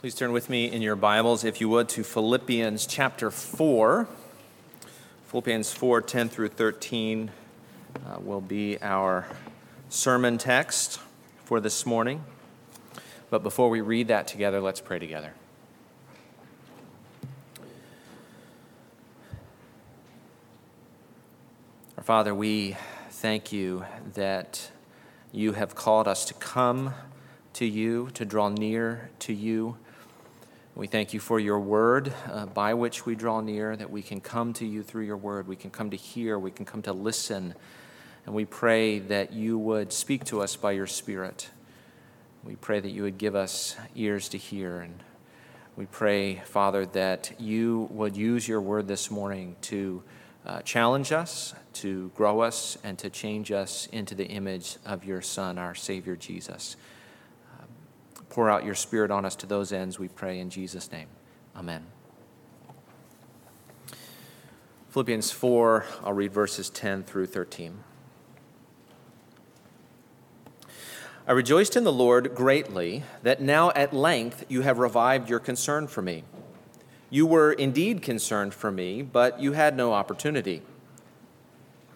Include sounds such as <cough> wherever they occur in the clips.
Please turn with me in your Bibles, if you would, to Philippians chapter 4. Philippians 4 10 through 13 uh, will be our sermon text for this morning. But before we read that together, let's pray together. Our Father, we thank you that you have called us to come to you, to draw near to you we thank you for your word uh, by which we draw near, that we can come to you through your word. We can come to hear, we can come to listen. And we pray that you would speak to us by your Spirit. We pray that you would give us ears to hear. And we pray, Father, that you would use your word this morning to uh, challenge us, to grow us, and to change us into the image of your Son, our Savior Jesus. Pour out your Spirit on us to those ends, we pray in Jesus' name. Amen. Philippians 4, I'll read verses 10 through 13. I rejoiced in the Lord greatly that now at length you have revived your concern for me. You were indeed concerned for me, but you had no opportunity.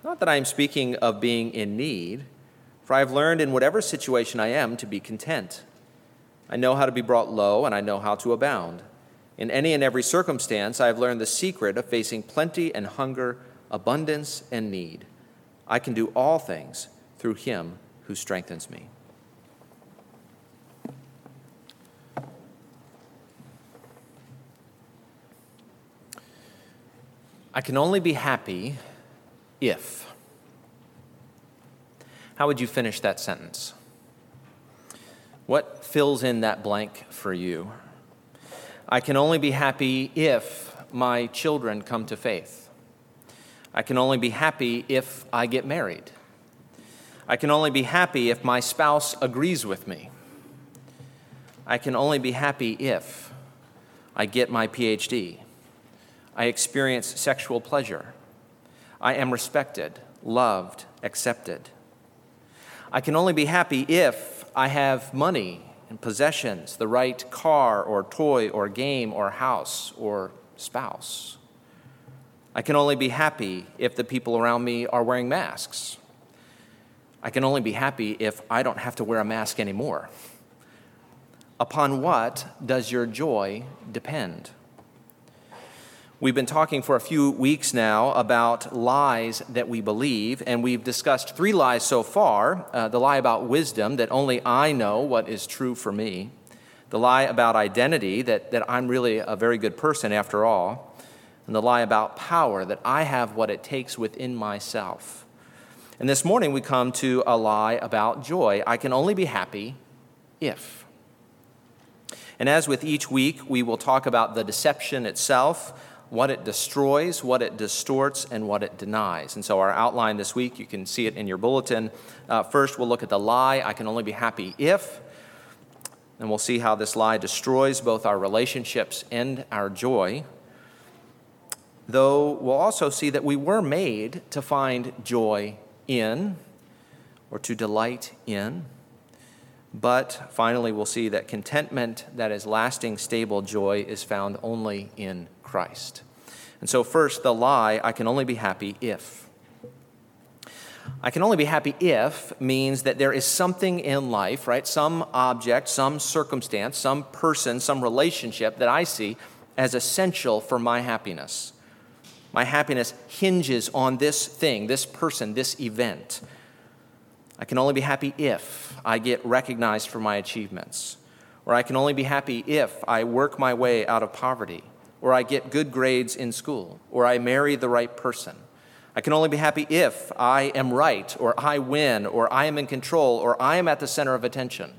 Not that I am speaking of being in need, for I have learned in whatever situation I am to be content. I know how to be brought low, and I know how to abound. In any and every circumstance, I have learned the secret of facing plenty and hunger, abundance and need. I can do all things through him who strengthens me. I can only be happy if. How would you finish that sentence? What fills in that blank for you? I can only be happy if my children come to faith. I can only be happy if I get married. I can only be happy if my spouse agrees with me. I can only be happy if I get my PhD. I experience sexual pleasure. I am respected, loved, accepted. I can only be happy if I have money and possessions, the right car or toy or game or house or spouse. I can only be happy if the people around me are wearing masks. I can only be happy if I don't have to wear a mask anymore. Upon what does your joy depend? We've been talking for a few weeks now about lies that we believe, and we've discussed three lies so far uh, the lie about wisdom, that only I know what is true for me, the lie about identity, that, that I'm really a very good person after all, and the lie about power, that I have what it takes within myself. And this morning we come to a lie about joy. I can only be happy if. And as with each week, we will talk about the deception itself what it destroys, what it distorts, and what it denies. And so, our outline this week, you can see it in your bulletin. Uh, first, we'll look at the lie I can only be happy if. And we'll see how this lie destroys both our relationships and our joy. Though we'll also see that we were made to find joy in or to delight in. But finally, we'll see that contentment that is lasting, stable joy is found only in Christ. And so, first, the lie I can only be happy if. I can only be happy if means that there is something in life, right? Some object, some circumstance, some person, some relationship that I see as essential for my happiness. My happiness hinges on this thing, this person, this event. I can only be happy if I get recognized for my achievements. Or I can only be happy if I work my way out of poverty or I get good grades in school, or I marry the right person. I can only be happy if I am right, or I win, or I am in control, or I am at the center of attention.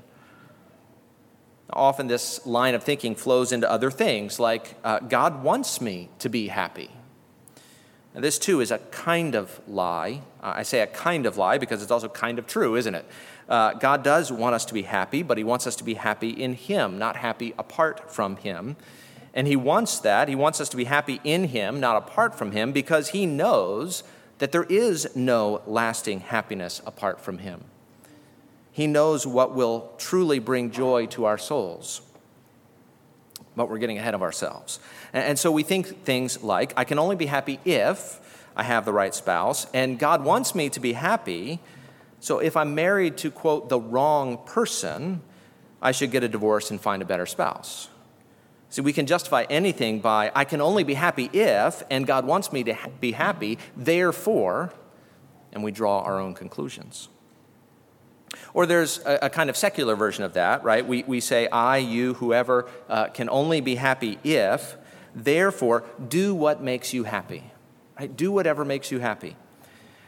Often, this line of thinking flows into other things, like uh, God wants me to be happy. Now, this too is a kind of lie. Uh, I say a kind of lie because it's also kind of true, isn't it? Uh, God does want us to be happy, but He wants us to be happy in Him, not happy apart from Him. And He wants that. He wants us to be happy in Him, not apart from Him, because He knows that there is no lasting happiness apart from Him. He knows what will truly bring joy to our souls. but we're getting ahead of ourselves. And so we think things like, I can only be happy if I have the right spouse, and God wants me to be happy. So if I'm married to, quote, the wrong person, I should get a divorce and find a better spouse. See, we can justify anything by, I can only be happy if, and God wants me to be happy, therefore, and we draw our own conclusions. Or there's a, a, kind of secular version of that, right? We, we say, I, you, whoever uh, can only be happy if, therefore, do what makes you happy. Right? Do whatever makes you happy.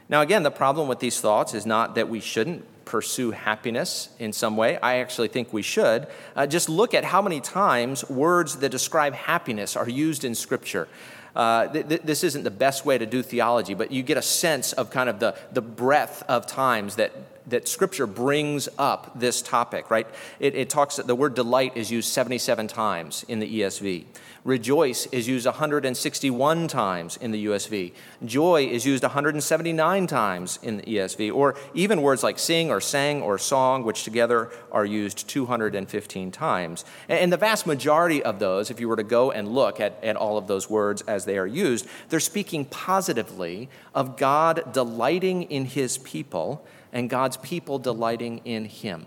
Now, again, the problem with these thoughts is not that we shouldn't pursue happiness in some way. I actually think we should. Uh, just look at how many times words that describe happiness are used in Scripture. Uh, th- th- this isn't the best way to do theology, but you get a sense of kind of the, the breadth of times that that Scripture brings up this topic, right? It, it talks, the word delight is used 77 times in the ESV. Rejoice is used 161 times in the ESV. Joy is used 179 times in the ESV. Or even words like sing or sang or song, which together are used 215 times. And the vast majority of those, if you were to go and look at, at all of those words as they are used, they're speaking positively of God delighting in his people and God's people delighting in Him.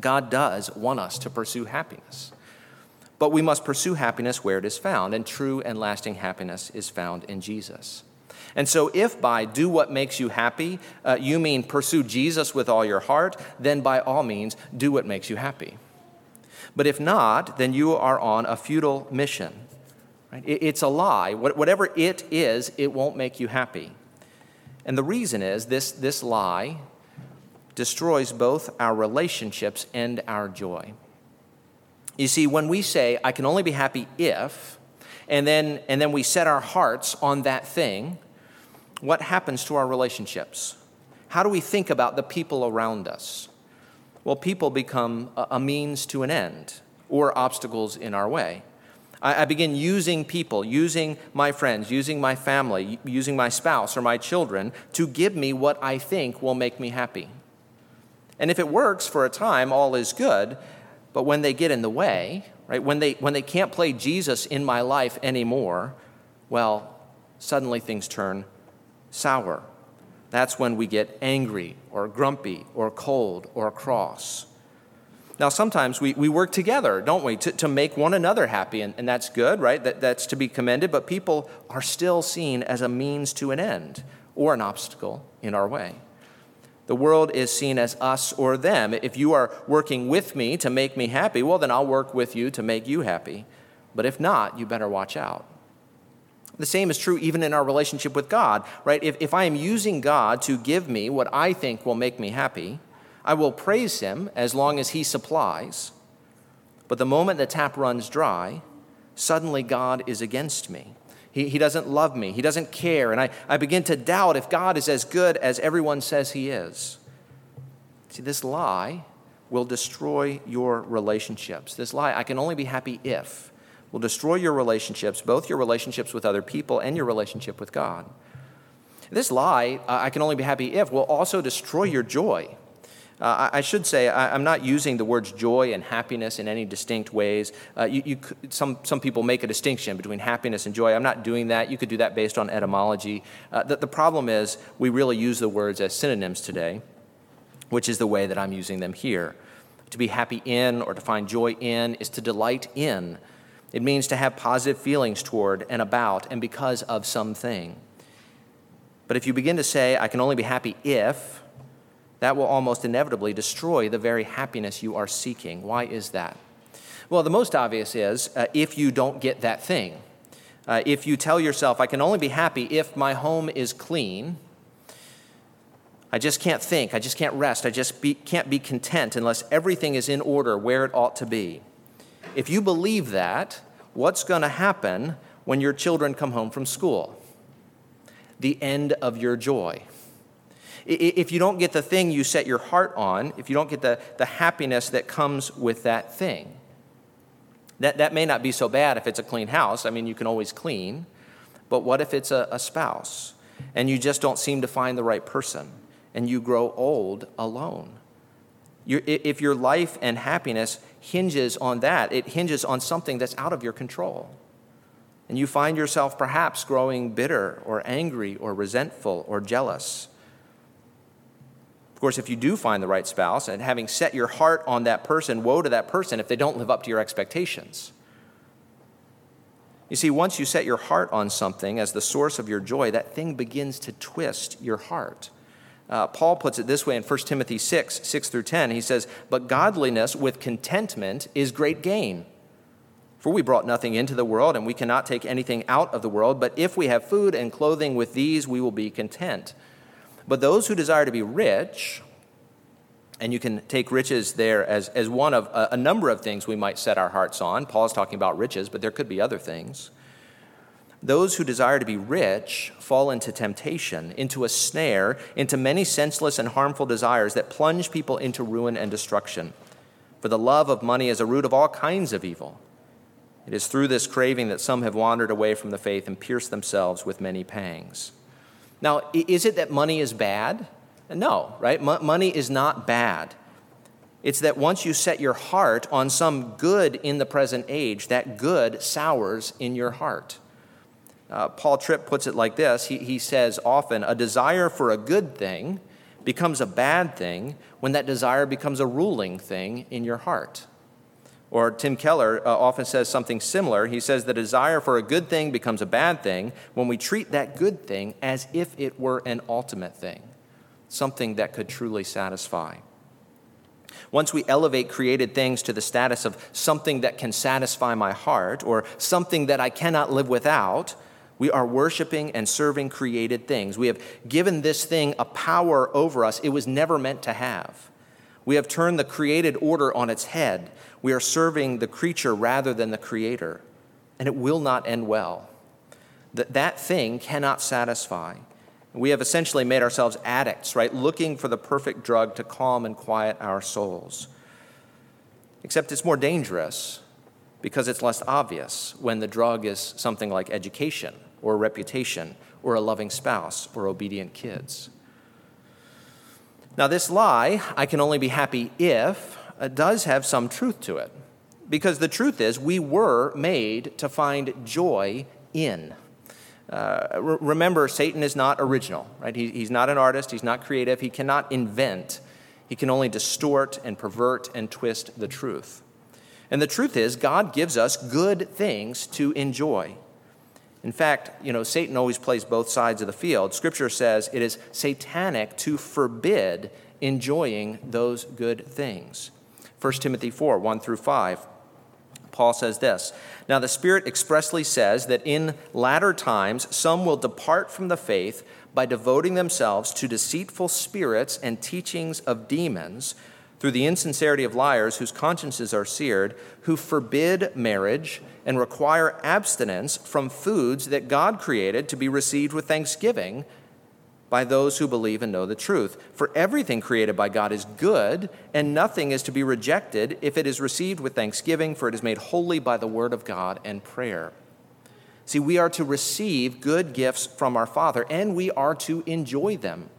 God does want us to pursue happiness. But we must pursue happiness where it is found, and true and lasting happiness is found in Jesus. And so, if by do what makes you happy, uh, you mean pursue Jesus with all your heart, then by all means, do what makes you happy. But if not, then you are on a futile mission. Right? It's a lie. Whatever it is, it won't make you happy. And the reason is this, this lie destroys both our relationships and our joy. You see, when we say, I can only be happy if, and then, and then we set our hearts on that thing, what happens to our relationships? How do we think about the people around us? Well, people become a means to an end or obstacles in our way. I, I begin using people, using my friends, using my family, using my spouse or my children to give me what I think will make me happy. And if it works for a time, all is good. But when they get in the way, right, when they, when they can't play Jesus in my life anymore, well, suddenly things turn sour. That's when we get angry or grumpy or cold or cross. Now, sometimes we, we work together, don't we, to, to make one another happy, and, and that's good, right? That, that's to be commended, but people are still seen as a means to an end or an obstacle in our way. The world is seen as us or them. If you are working with me to make me happy, well, then I'll work with you to make you happy. But if not, you better watch out. The same is true even in our relationship with God, right? If, if I am using God to give me what I think will make me happy, I will praise him as long as he supplies. But the moment the tap runs dry, suddenly God is against me. He, he doesn't love me. He doesn't care. And I, I begin to doubt if God is as good as everyone says he is. See, this lie will destroy your relationships. This lie, I can only be happy if, will destroy your relationships, both your relationships with other people and your relationship with God. This lie, I can only be happy if, will also destroy your joy. Uh, I, should say, I, am not using the words joy and happiness in any distinct ways. Uh, you, you, some, some people make a distinction between happiness and joy. I'm not doing that. You could do that based on etymology. Uh, the, the problem is, we really use the words as synonyms today, which is the way that I'm using them here. To be happy in or to find joy in is to delight in. It means to have positive feelings toward and about and because of something. But if you begin to say, I can only be happy if, that will almost inevitably destroy the very happiness you are seeking. Why is that? Well, the most obvious is uh, if you don't get that thing. Uh, if you tell yourself, I can only be happy if my home is clean, I just can't think, I just can't rest, I just be, can't be content unless everything is in order where it ought to be. If you believe that, what's going to happen when your children come home from school? The end of your joy. If you don't get the thing you set your heart on, if you don't get the, the happiness that comes with that thing, that, that may not be so bad if it's a clean house. I mean, you can always clean. But what if it's a, a spouse and you just don't seem to find the right person and you grow old alone? If your life and happiness hinges on that. It hinges on something that's out of your control. And you find yourself perhaps growing bitter or angry or resentful or jealous. Of course, if you do find the right spouse and having set your heart on that person, woe to that person if they don't live up to your expectations. You see, once you set your heart on something as the source of your joy, that thing begins to twist your heart. Uh, Paul puts it this way in 1 Timothy 6 6 through 10. He says, But godliness with contentment is great gain. For we brought nothing into the world, and we cannot take anything out of the world. But if we have food and clothing with these, we will be content. But those who desire to be rich, and you can take riches there as, as one of a, a number of things we might set our hearts on. Paul's talking about riches, but there could be other things. Those who desire to be rich fall into temptation, into a snare, into many senseless and harmful desires that plunge people into ruin and destruction. For the love of money is a root of all kinds of evil. It is through this craving that some have wandered away from the faith and pierced themselves with many pangs. Now, is it that money is bad? No, right? money is not bad. It's that once you set your heart on some good in the present age, that good sours in your heart. Uh, Paul Tripp puts it like this he, he says often, a desire for a good thing becomes a bad thing when that desire becomes a ruling thing in your heart. Or Tim Keller uh, often says something similar. He says the desire for a good thing becomes a bad thing when we treat that good thing as if it were an ultimate thing, something that could truly satisfy. Once we elevate created things to the status of something that can satisfy my heart or something that I cannot live without, we are worshiping and serving created things. We have given this thing a power over us it was never meant to have. We have turned the created order on its head. We are serving the creature rather than the creator, and it will not end well. That, that thing cannot satisfy. We have essentially made ourselves addicts, right? Looking for the perfect drug to calm and quiet our souls. Except it's more dangerous because it's less obvious when the drug is something like education or reputation or a loving spouse or obedient kids. Now, this lie, I can only be happy if, uh, does have some truth to it. Because the truth is, we were made to find joy in. Uh, re- remember, Satan is not original, right? He, he's not an artist, he's not creative, he cannot invent. He can only distort and pervert and twist the truth. And the truth is, God gives us good things to enjoy. In fact, you know, Satan always plays both sides of the field. Scripture says it is satanic to forbid enjoying those good things. 1 Timothy 4 1 through 5. Paul says this Now the Spirit expressly says that in latter times some will depart from the faith by devoting themselves to deceitful spirits and teachings of demons through the insincerity of liars whose consciences are seared, who forbid marriage and require abstinence from foods that God created to be received with thanksgiving by those who believe and know the truth. For everything created by God is good, and nothing is to be rejected if it is received with thanksgiving, for it is made holy by the word of God and prayer. See, we are to receive good gifts from our Father, and we are to enjoy them.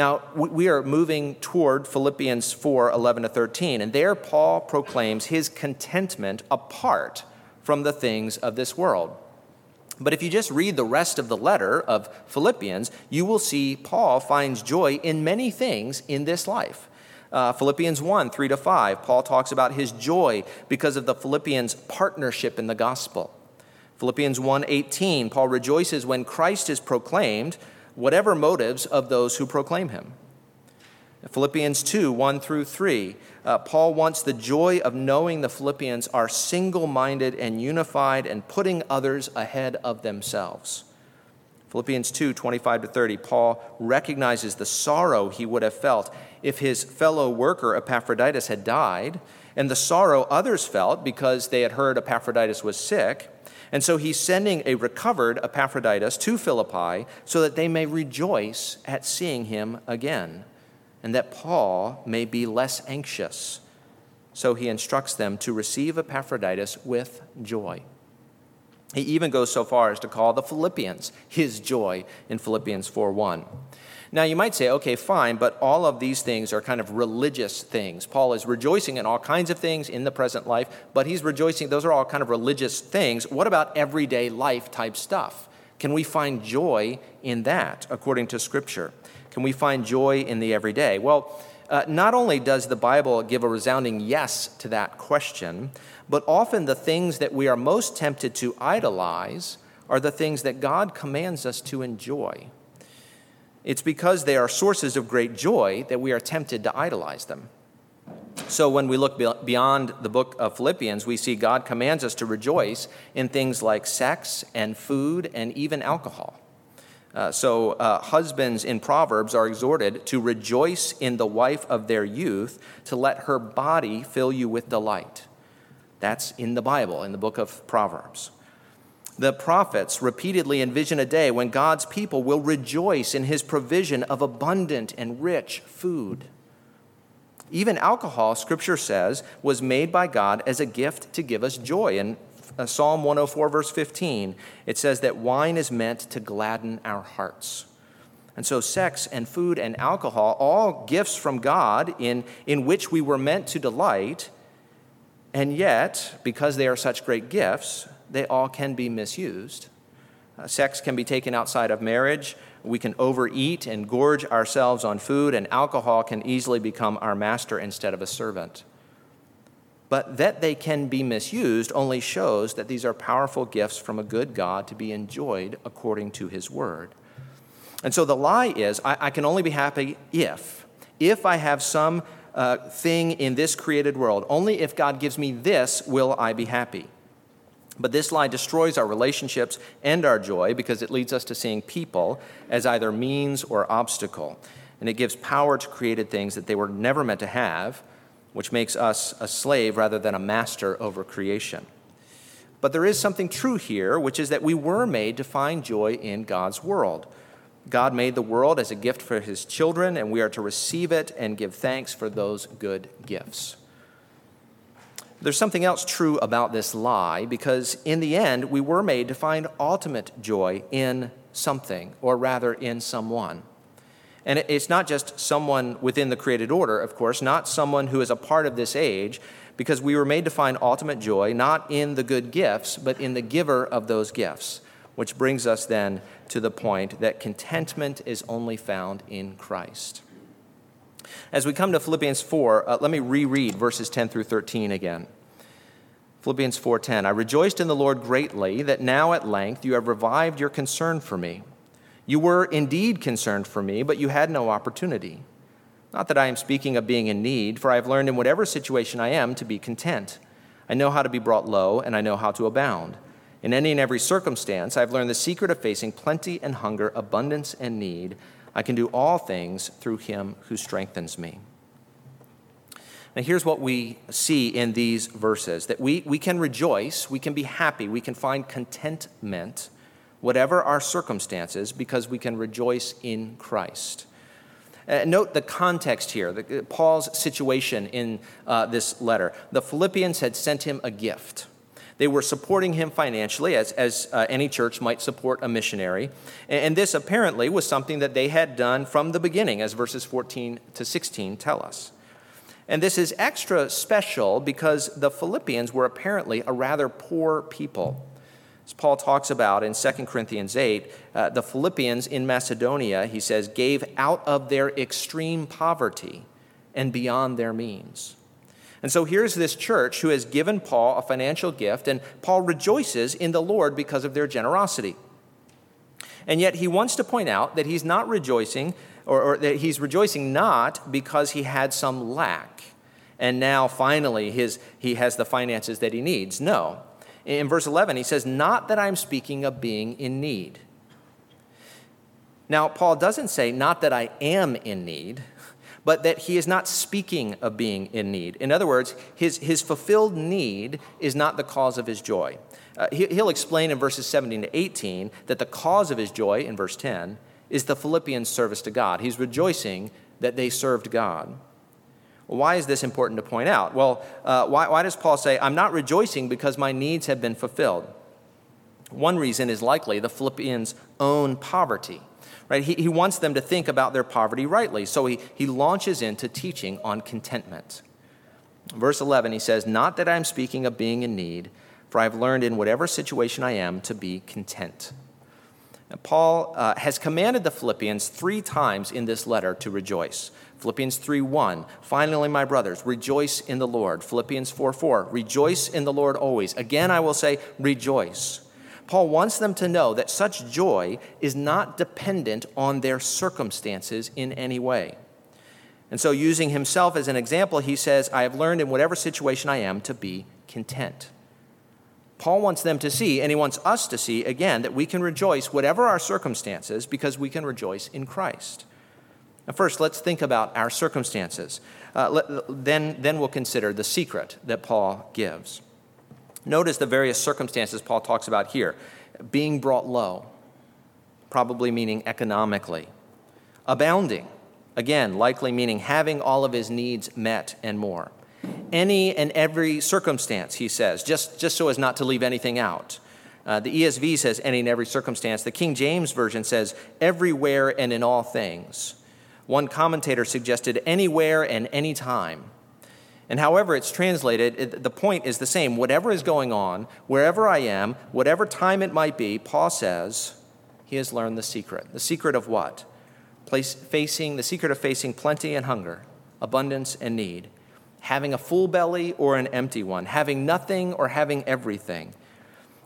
Now, we are moving toward Philippians 4 11 to 13, and there Paul proclaims his contentment apart from the things of this world. But if you just read the rest of the letter of Philippians, you will see Paul finds joy in many things in this life. Uh, Philippians 1 3 to 5, Paul talks about his joy because of the Philippians' partnership in the gospel. Philippians 1 18, Paul rejoices when Christ is proclaimed whatever motives of those who proclaim him. Philippians 2 1 through 3, uh, Paul wants the joy of knowing the Philippians are single minded and unified and putting others ahead of themselves. Philippians 2 25 to 30, Paul recognizes the sorrow he would have felt if his fellow worker Epaphroditus had died, and the sorrow others felt because they had heard Epaphroditus was sick. And so he's sending a recovered Epaphroditus to Philippi so that they may rejoice at seeing him again, and that Paul may be less anxious. So he instructs them to receive Epaphroditus with joy. He even goes so far as to call the Philippians his joy in Philippians 4 1. Now, you might say, okay, fine, but all of these things are kind of religious things. Paul is rejoicing in all kinds of things in the present life, but he's rejoicing, those are all kind of religious things. What about everyday life type stuff? Can we find joy in that, according to Scripture? Can we find joy in the everyday? Well, uh, not only does the Bible give a resounding yes to that question, but often the things that we are most tempted to idolize are the things that God commands us to enjoy. It's because they are sources of great joy that we are tempted to idolize them. So when we look beyond the book of Philippians, we see God commands us to rejoice in things like sex and food and even alcohol. Uh, so, uh, husbands in Proverbs are exhorted to rejoice in the wife of their youth, to let her body fill you with delight. That's in the Bible, in the book of Proverbs. The prophets repeatedly envision a day when God's people will rejoice in his provision of abundant and rich food. Even alcohol, scripture says, was made by God as a gift to give us joy. In uh, Psalm 104, verse 15, it says that wine is meant to gladden our hearts. And so, sex and food and alcohol, all gifts from God in, in which we were meant to delight, and yet, because they are such great gifts, they all can be misused. Uh, sex can be taken outside of marriage. We can overeat and gorge ourselves on food, and alcohol can easily become our master instead of a servant. But that they can be misused only shows that these are powerful gifts from a good God to be enjoyed according to his word. And so the lie is I, I can only be happy if, if I have some uh, thing in this created world. Only if God gives me this will I be happy. But this lie destroys our relationships and our joy because it leads us to seeing people as either means or obstacle. And it gives power to created things that they were never meant to have, which makes us a slave rather than a master over creation. But there is something true here, which is that we were made to find joy in God's world. God made the world as a gift for his children, and we are to receive it and give thanks for those good gifts. There's something else true about this lie because, in the end, we were made to find ultimate joy in something, or rather, in someone. And it's not just someone within the created order, of course, not someone who is a part of this age, because we were made to find ultimate joy not in the good gifts, but in the giver of those gifts. Which brings us then to the point that contentment is only found in Christ. As we come to Philippians 4, uh, let me reread verses 10 through 13 again. Philippians 4:10 I rejoiced in the Lord greatly that now at length you have revived your concern for me. You were indeed concerned for me, but you had no opportunity. Not that I am speaking of being in need, for I have learned in whatever situation I am to be content. I know how to be brought low, and I know how to abound. In any and every circumstance, I have learned the secret of facing plenty and hunger, abundance and need. I can do all things through him who strengthens me. Now, here's what we see in these verses that we, we can rejoice, we can be happy, we can find contentment, whatever our circumstances, because we can rejoice in Christ. Uh, note the context here, the, Paul's situation in uh, this letter. The Philippians had sent him a gift. They were supporting him financially, as, as uh, any church might support a missionary. And, and this apparently was something that they had done from the beginning, as verses 14 to 16 tell us. And this is extra special because the Philippians were apparently a rather poor people. As Paul talks about in 2 Corinthians 8, uh, the Philippians in Macedonia, he says, gave out of their extreme poverty and beyond their means. And so here's this church who has given Paul a financial gift, and Paul rejoices in the Lord because of their generosity. And yet he wants to point out that he's not rejoicing, or, or that he's rejoicing not because he had some lack, and now finally his, he has the finances that he needs. No. In verse 11, he says, Not that I'm speaking of being in need. Now, Paul doesn't say, Not that I am in need but that he is not speaking of being in need. In other words, his, his fulfilled need is not the cause of his joy. Uh, he, he'll explain in verses 17 to 18 that the cause of his joy, in verse 10, is the Philippians' service to God. He's rejoicing that they served God. why is this important to point out? Well, uh, why, why does Paul say, I'm not rejoicing because my needs have been fulfilled? One reason is likely the Philippians' own poverty. Right? He, he wants them to think about their poverty rightly, so he, he launches into teaching on contentment. Verse 11, he says, Not that I'm speaking of being in need, for I've learned in whatever situation I am to be content. Paul uh, has commanded the Philippians three times in this letter to rejoice. Philippians 3 1, finally, my brothers, rejoice in the Lord. Philippians 4 4, rejoice in the Lord always. Again, I will say, rejoice. Paul wants them to know that such joy is not dependent on their circumstances in any way. And so, using himself as an example, he says, I have learned in whatever situation I am to be content. Paul wants them to see, and he wants us to see, again, that we can rejoice whatever our circumstances because we can rejoice in Christ. Now, first, let's think about our circumstances. Uh, let, then, then we'll consider the secret that Paul gives. Notice the various circumstances Paul talks about here being brought low, probably meaning economically, abounding, again, likely meaning having all of his needs met and more any and every circumstance, he says, just, just so as not to leave anything out. Uh, the ESV says any and every circumstance. The King James Version says everywhere and in all things. One commentator suggested anywhere and any time. And however it's translated, it, the point is the same. Whatever is going on, wherever I am, whatever time it might be, Paul says he has learned the secret. The secret of what? Place, facing the secret of facing plenty and hunger, abundance and need having a full belly or an empty one, having nothing or having everything.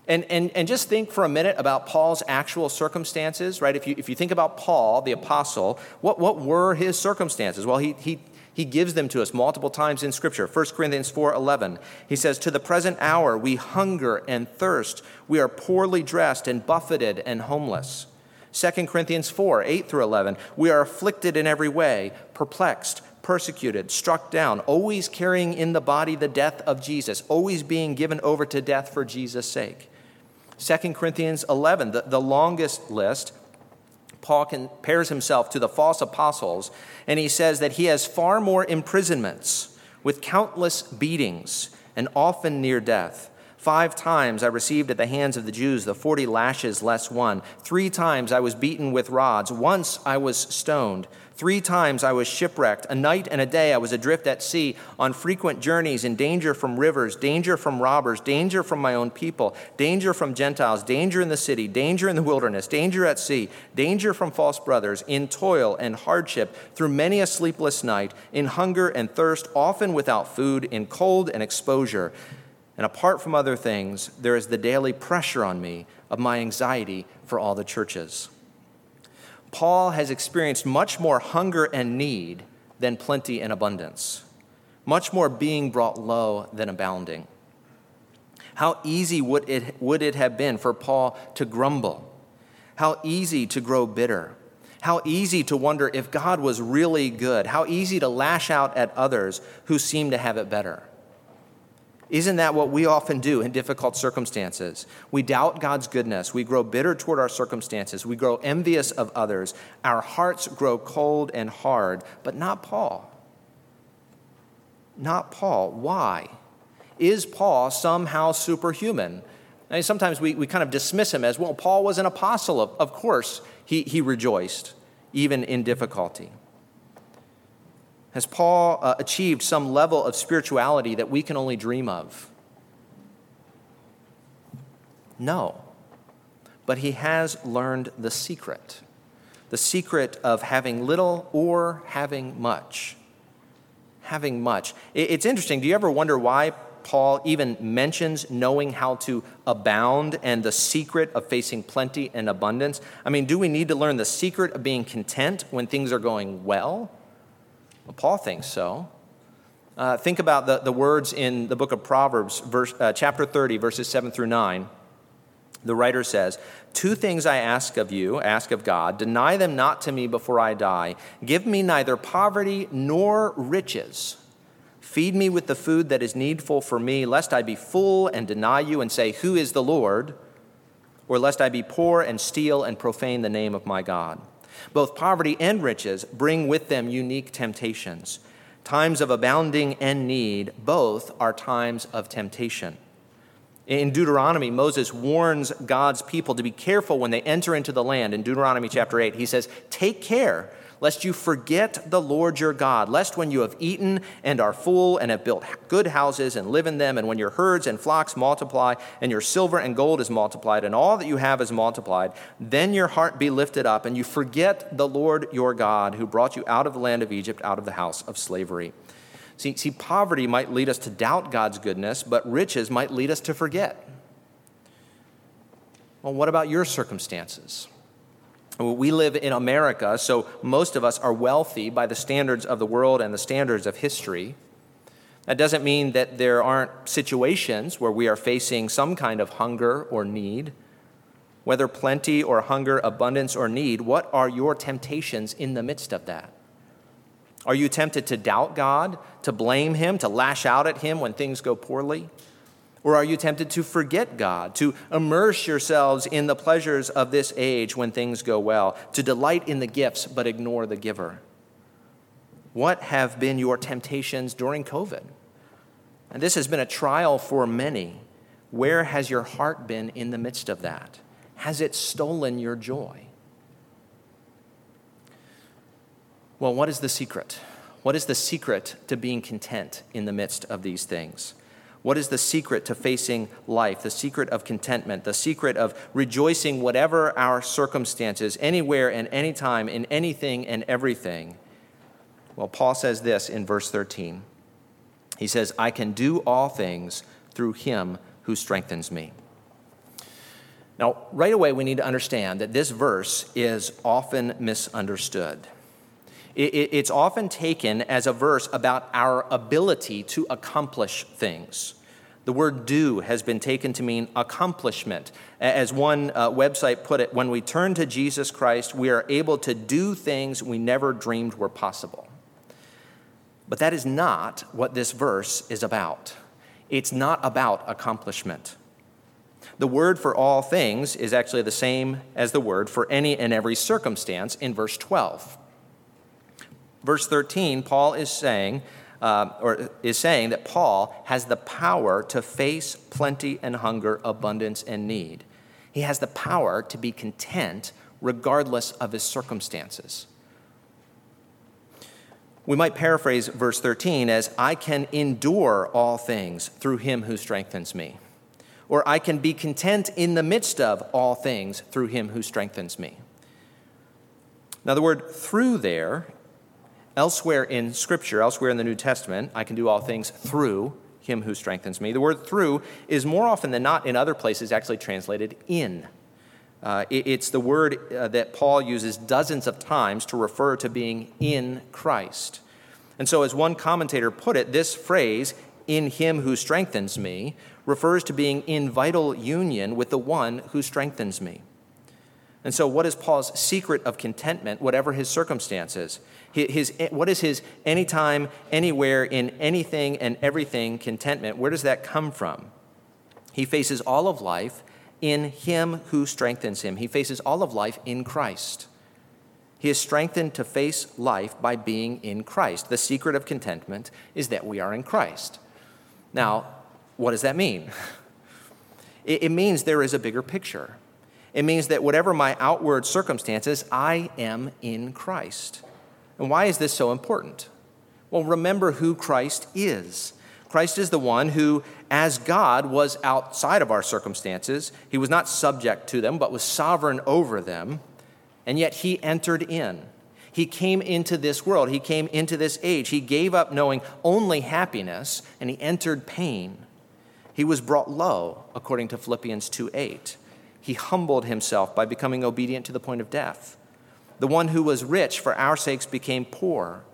And, and, and just think for a minute about Paul's actual circumstances, right? If you, if you think about Paul, the apostle, what, what were his circumstances? Well, he, he, he gives them to us multiple times in Scripture. 1 Corinthians 4.11, he says, To the present hour we hunger and thirst. We are poorly dressed and buffeted and homeless. 2 Corinthians 4, 8 through 11, we are afflicted in every way, perplexed, persecuted, struck down, always carrying in the body the death of Jesus, always being given over to death for Jesus' sake. 2 Corinthians 11, the, the longest list, Paul compares himself to the false apostles, and he says that he has far more imprisonments with countless beatings and often near death. Five times I received at the hands of the Jews the 40 lashes less one. Three times I was beaten with rods. Once I was stoned. Three times I was shipwrecked. A night and a day I was adrift at sea, on frequent journeys, in danger from rivers, danger from robbers, danger from my own people, danger from Gentiles, danger in the city, danger in the wilderness, danger at sea, danger from false brothers, in toil and hardship, through many a sleepless night, in hunger and thirst, often without food, in cold and exposure. And apart from other things, there is the daily pressure on me of my anxiety for all the churches. Paul has experienced much more hunger and need than plenty and abundance, much more being brought low than abounding. How easy would it, would it have been for Paul to grumble? How easy to grow bitter? How easy to wonder if God was really good? How easy to lash out at others who seem to have it better? Isn't that what we often do in difficult circumstances? We doubt God's goodness. We grow bitter toward our circumstances. We grow envious of others. Our hearts grow cold and hard, but not Paul. Not Paul. Why? Is Paul somehow superhuman? I mean, sometimes we, we kind of dismiss him as, well, Paul was an apostle. Of, of course, he, he rejoiced, even in difficulty. Has Paul uh, achieved some level of spirituality that we can only dream of? No. But he has learned the secret the secret of having little or having much. Having much. It's interesting. Do you ever wonder why Paul even mentions knowing how to abound and the secret of facing plenty and abundance? I mean, do we need to learn the secret of being content when things are going well? Well, Paul thinks so. Uh, think about the, the words in the book of Proverbs, verse, uh, chapter 30, verses 7 through 9. The writer says, Two things I ask of you, ask of God, deny them not to me before I die. Give me neither poverty nor riches. Feed me with the food that is needful for me, lest I be full and deny you and say, Who is the Lord? Or lest I be poor and steal and profane the name of my God. Both poverty and riches bring with them unique temptations. Times of abounding and need, both are times of temptation. In Deuteronomy, Moses warns God's people to be careful when they enter into the land. In Deuteronomy chapter 8, he says, Take care lest you forget the Lord your God, lest when you have eaten and are full and have built good houses and live in them, and when your herds and flocks multiply, and your silver and gold is multiplied, and all that you have is multiplied, then your heart be lifted up, and you forget the Lord your God, who brought you out of the land of Egypt, out of the house of slavery. See, see, poverty might lead us to doubt God's goodness, but riches might lead us to forget. Well, what about your circumstances? We live in America, so most of us are wealthy by the standards of the world and the standards of history. That doesn't mean that there aren't situations where we are facing some kind of hunger or need. Whether plenty or hunger, abundance or need, what are your temptations in the midst of that? Are you tempted to doubt God, to blame Him, to lash out at Him when things go poorly? Or are you tempted to forget God, to immerse yourselves in the pleasures of this age when things go well, to delight in the gifts but ignore the giver? What have been your temptations during COVID? And this has been a trial for many. Where has your heart been in the midst of that? Has it stolen your joy? Well, what is the secret? What is the secret to being content in the midst of these things? What is the secret to facing life? The secret of contentment, the secret of rejoicing whatever our circumstances, anywhere and anytime, in anything and everything? Well, Paul says this in verse 13. He says, I can do all things through him who strengthens me. Now, right away, we need to understand that this verse is often misunderstood. It's often taken as a verse about our ability to accomplish things. The word do has been taken to mean accomplishment. As one uh, website put it, when we turn to Jesus Christ, we are able to do things we never dreamed were possible. But that is not what this verse is about. It's not about accomplishment. The word for all things is actually the same as the word for any and every circumstance in verse 12 verse 13, Paul is saying, uh, or is saying that Paul has the power to face plenty and hunger, abundance and need. He has the power to be content regardless of his circumstances. We might paraphrase verse 13 as I can endure all things through him who strengthens me. Or I can be content in the midst of all things through him who strengthens me. Now, the word through there Elsewhere in Scripture, elsewhere in the New Testament, I can do all things through him who strengthens me. The word through is more often than not in other places actually translated in. Uh, it, it's the word uh, that Paul uses dozens of times to refer to being in Christ. And so, as one commentator put it, this phrase, in him who strengthens me, refers to being in vital union with the one who strengthens me. And so, what is Paul's secret of contentment, whatever his circumstances? His, what is his anytime, anywhere, in anything and everything contentment? Where does that come from? He faces all of life in Him who strengthens him. He faces all of life in Christ. He is strengthened to face life by being in Christ. The secret of contentment is that we are in Christ. Now, what does that mean? <laughs> It means there is a bigger picture. It means that whatever my outward circumstances, I am in Christ. And why is this so important? Well, remember who Christ is. Christ is the one who, as God, was outside of our circumstances. He was not subject to them, but was sovereign over them. And yet he entered in. He came into this world. He came into this age. He gave up knowing only happiness and he entered pain. He was brought low, according to Philippians 2 8. He humbled himself by becoming obedient to the point of death. The one who was rich for our sakes became poor.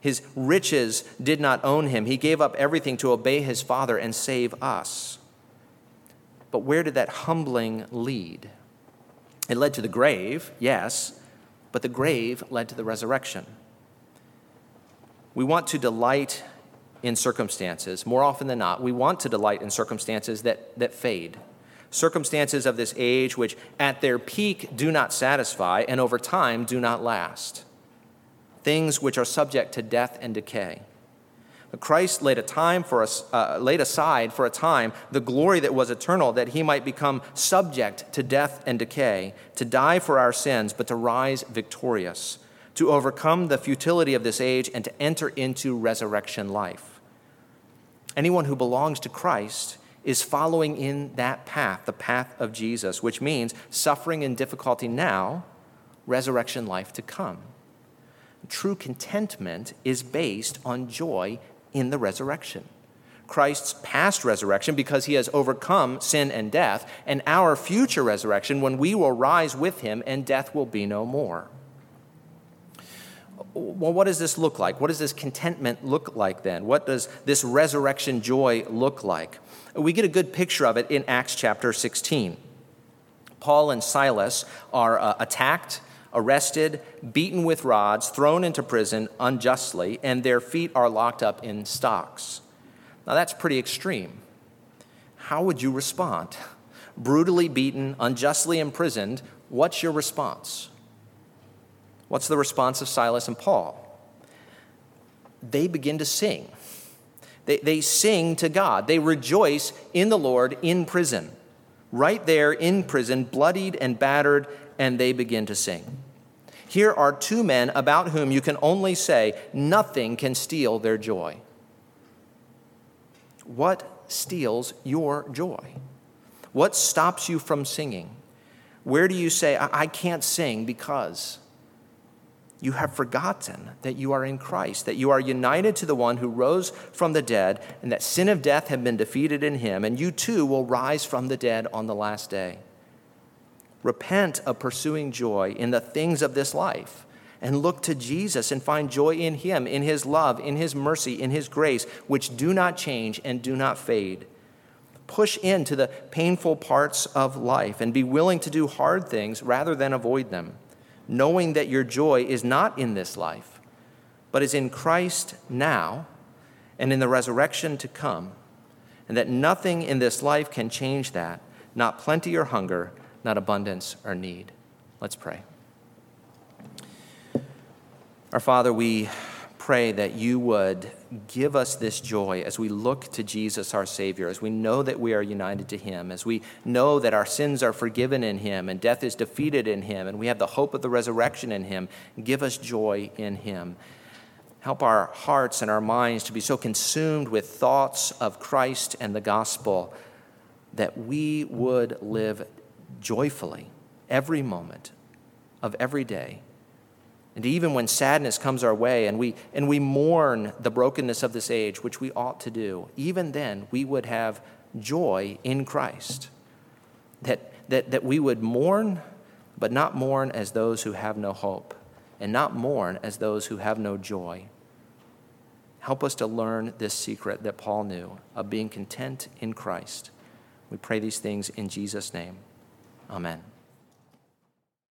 His riches did not own him. He gave up everything to obey his Father and save us. But where did that humbling lead? It led to the grave, yes, but the grave led to the resurrection. We want to delight in circumstances. More often than not, we want to delight in circumstances that, that fade circumstances of this age which at their peak do not satisfy and over time do not last, things which are subject to death and decay. Christ laid, a time for us, uh, laid aside for a time the glory that was eternal, that he might become subject to death and decay, to die for our sins, but to rise victorious, to overcome the futility of this age, and to enter into resurrection life. Anyone who belongs to Christ is following in that path, the path of Jesus, which means suffering and difficulty now, resurrection life to come. True contentment is based on joy in the resurrection. Christ's past resurrection because he has overcome sin and death, and our future resurrection when we will rise with him and death will be no more. Well, what does this look like? What does this contentment look like then? What does this resurrection joy look like? We get a good picture of it in Acts chapter 16. Paul and Silas are uh, attacked arrested, beaten with rods, thrown into prison unjustly, and their feet are locked up in stocks. Now, that's pretty extreme. How would you respond? Brutally beaten, unjustly imprisoned, what's your response? What's the response of Silas and Paul? They begin to sing. They, they sing to God. They rejoice in the Lord in prison. Right there in prison, bloodied and battered and they begin to sing. Here are two men about whom you can only say nothing can steal their joy. What steals your joy? What stops you from singing? Where do you say, I, I can't sing because? You have forgotten that you are in Christ, that you are united to the one who rose from the dead, and that sin of death had been defeated in him, and you too will rise from the dead on the last day. Repent of pursuing joy in the things of this life and look to Jesus and find joy in Him, in His love, in His mercy, in His grace, which do not change and do not fade. Push into the painful parts of life and be willing to do hard things rather than avoid them, knowing that your joy is not in this life, but is in Christ now and in the resurrection to come, and that nothing in this life can change that, not plenty or hunger not abundance or need. Let's pray. Our Father, we pray that you would give us this joy as we look to Jesus, our Savior, as we know that we are united to Him, as we know that our sins are forgiven in Him and death is defeated in Him, and we have the hope of the resurrection in Him. Give us joy in Him. Help our hearts and our minds to be so consumed with thoughts of Christ and the gospel that we would live joyfully every moment of every day. And even when sadness comes our way and we, and we mourn the brokenness of this age, which we ought to do, even then we would have joy in Christ. That, that, that we would mourn, but not mourn as those who have no hope, and not mourn as those who have no joy. Help us to learn this secret that Paul knew of being content in Christ. We pray these things in Jesus' name. Amen.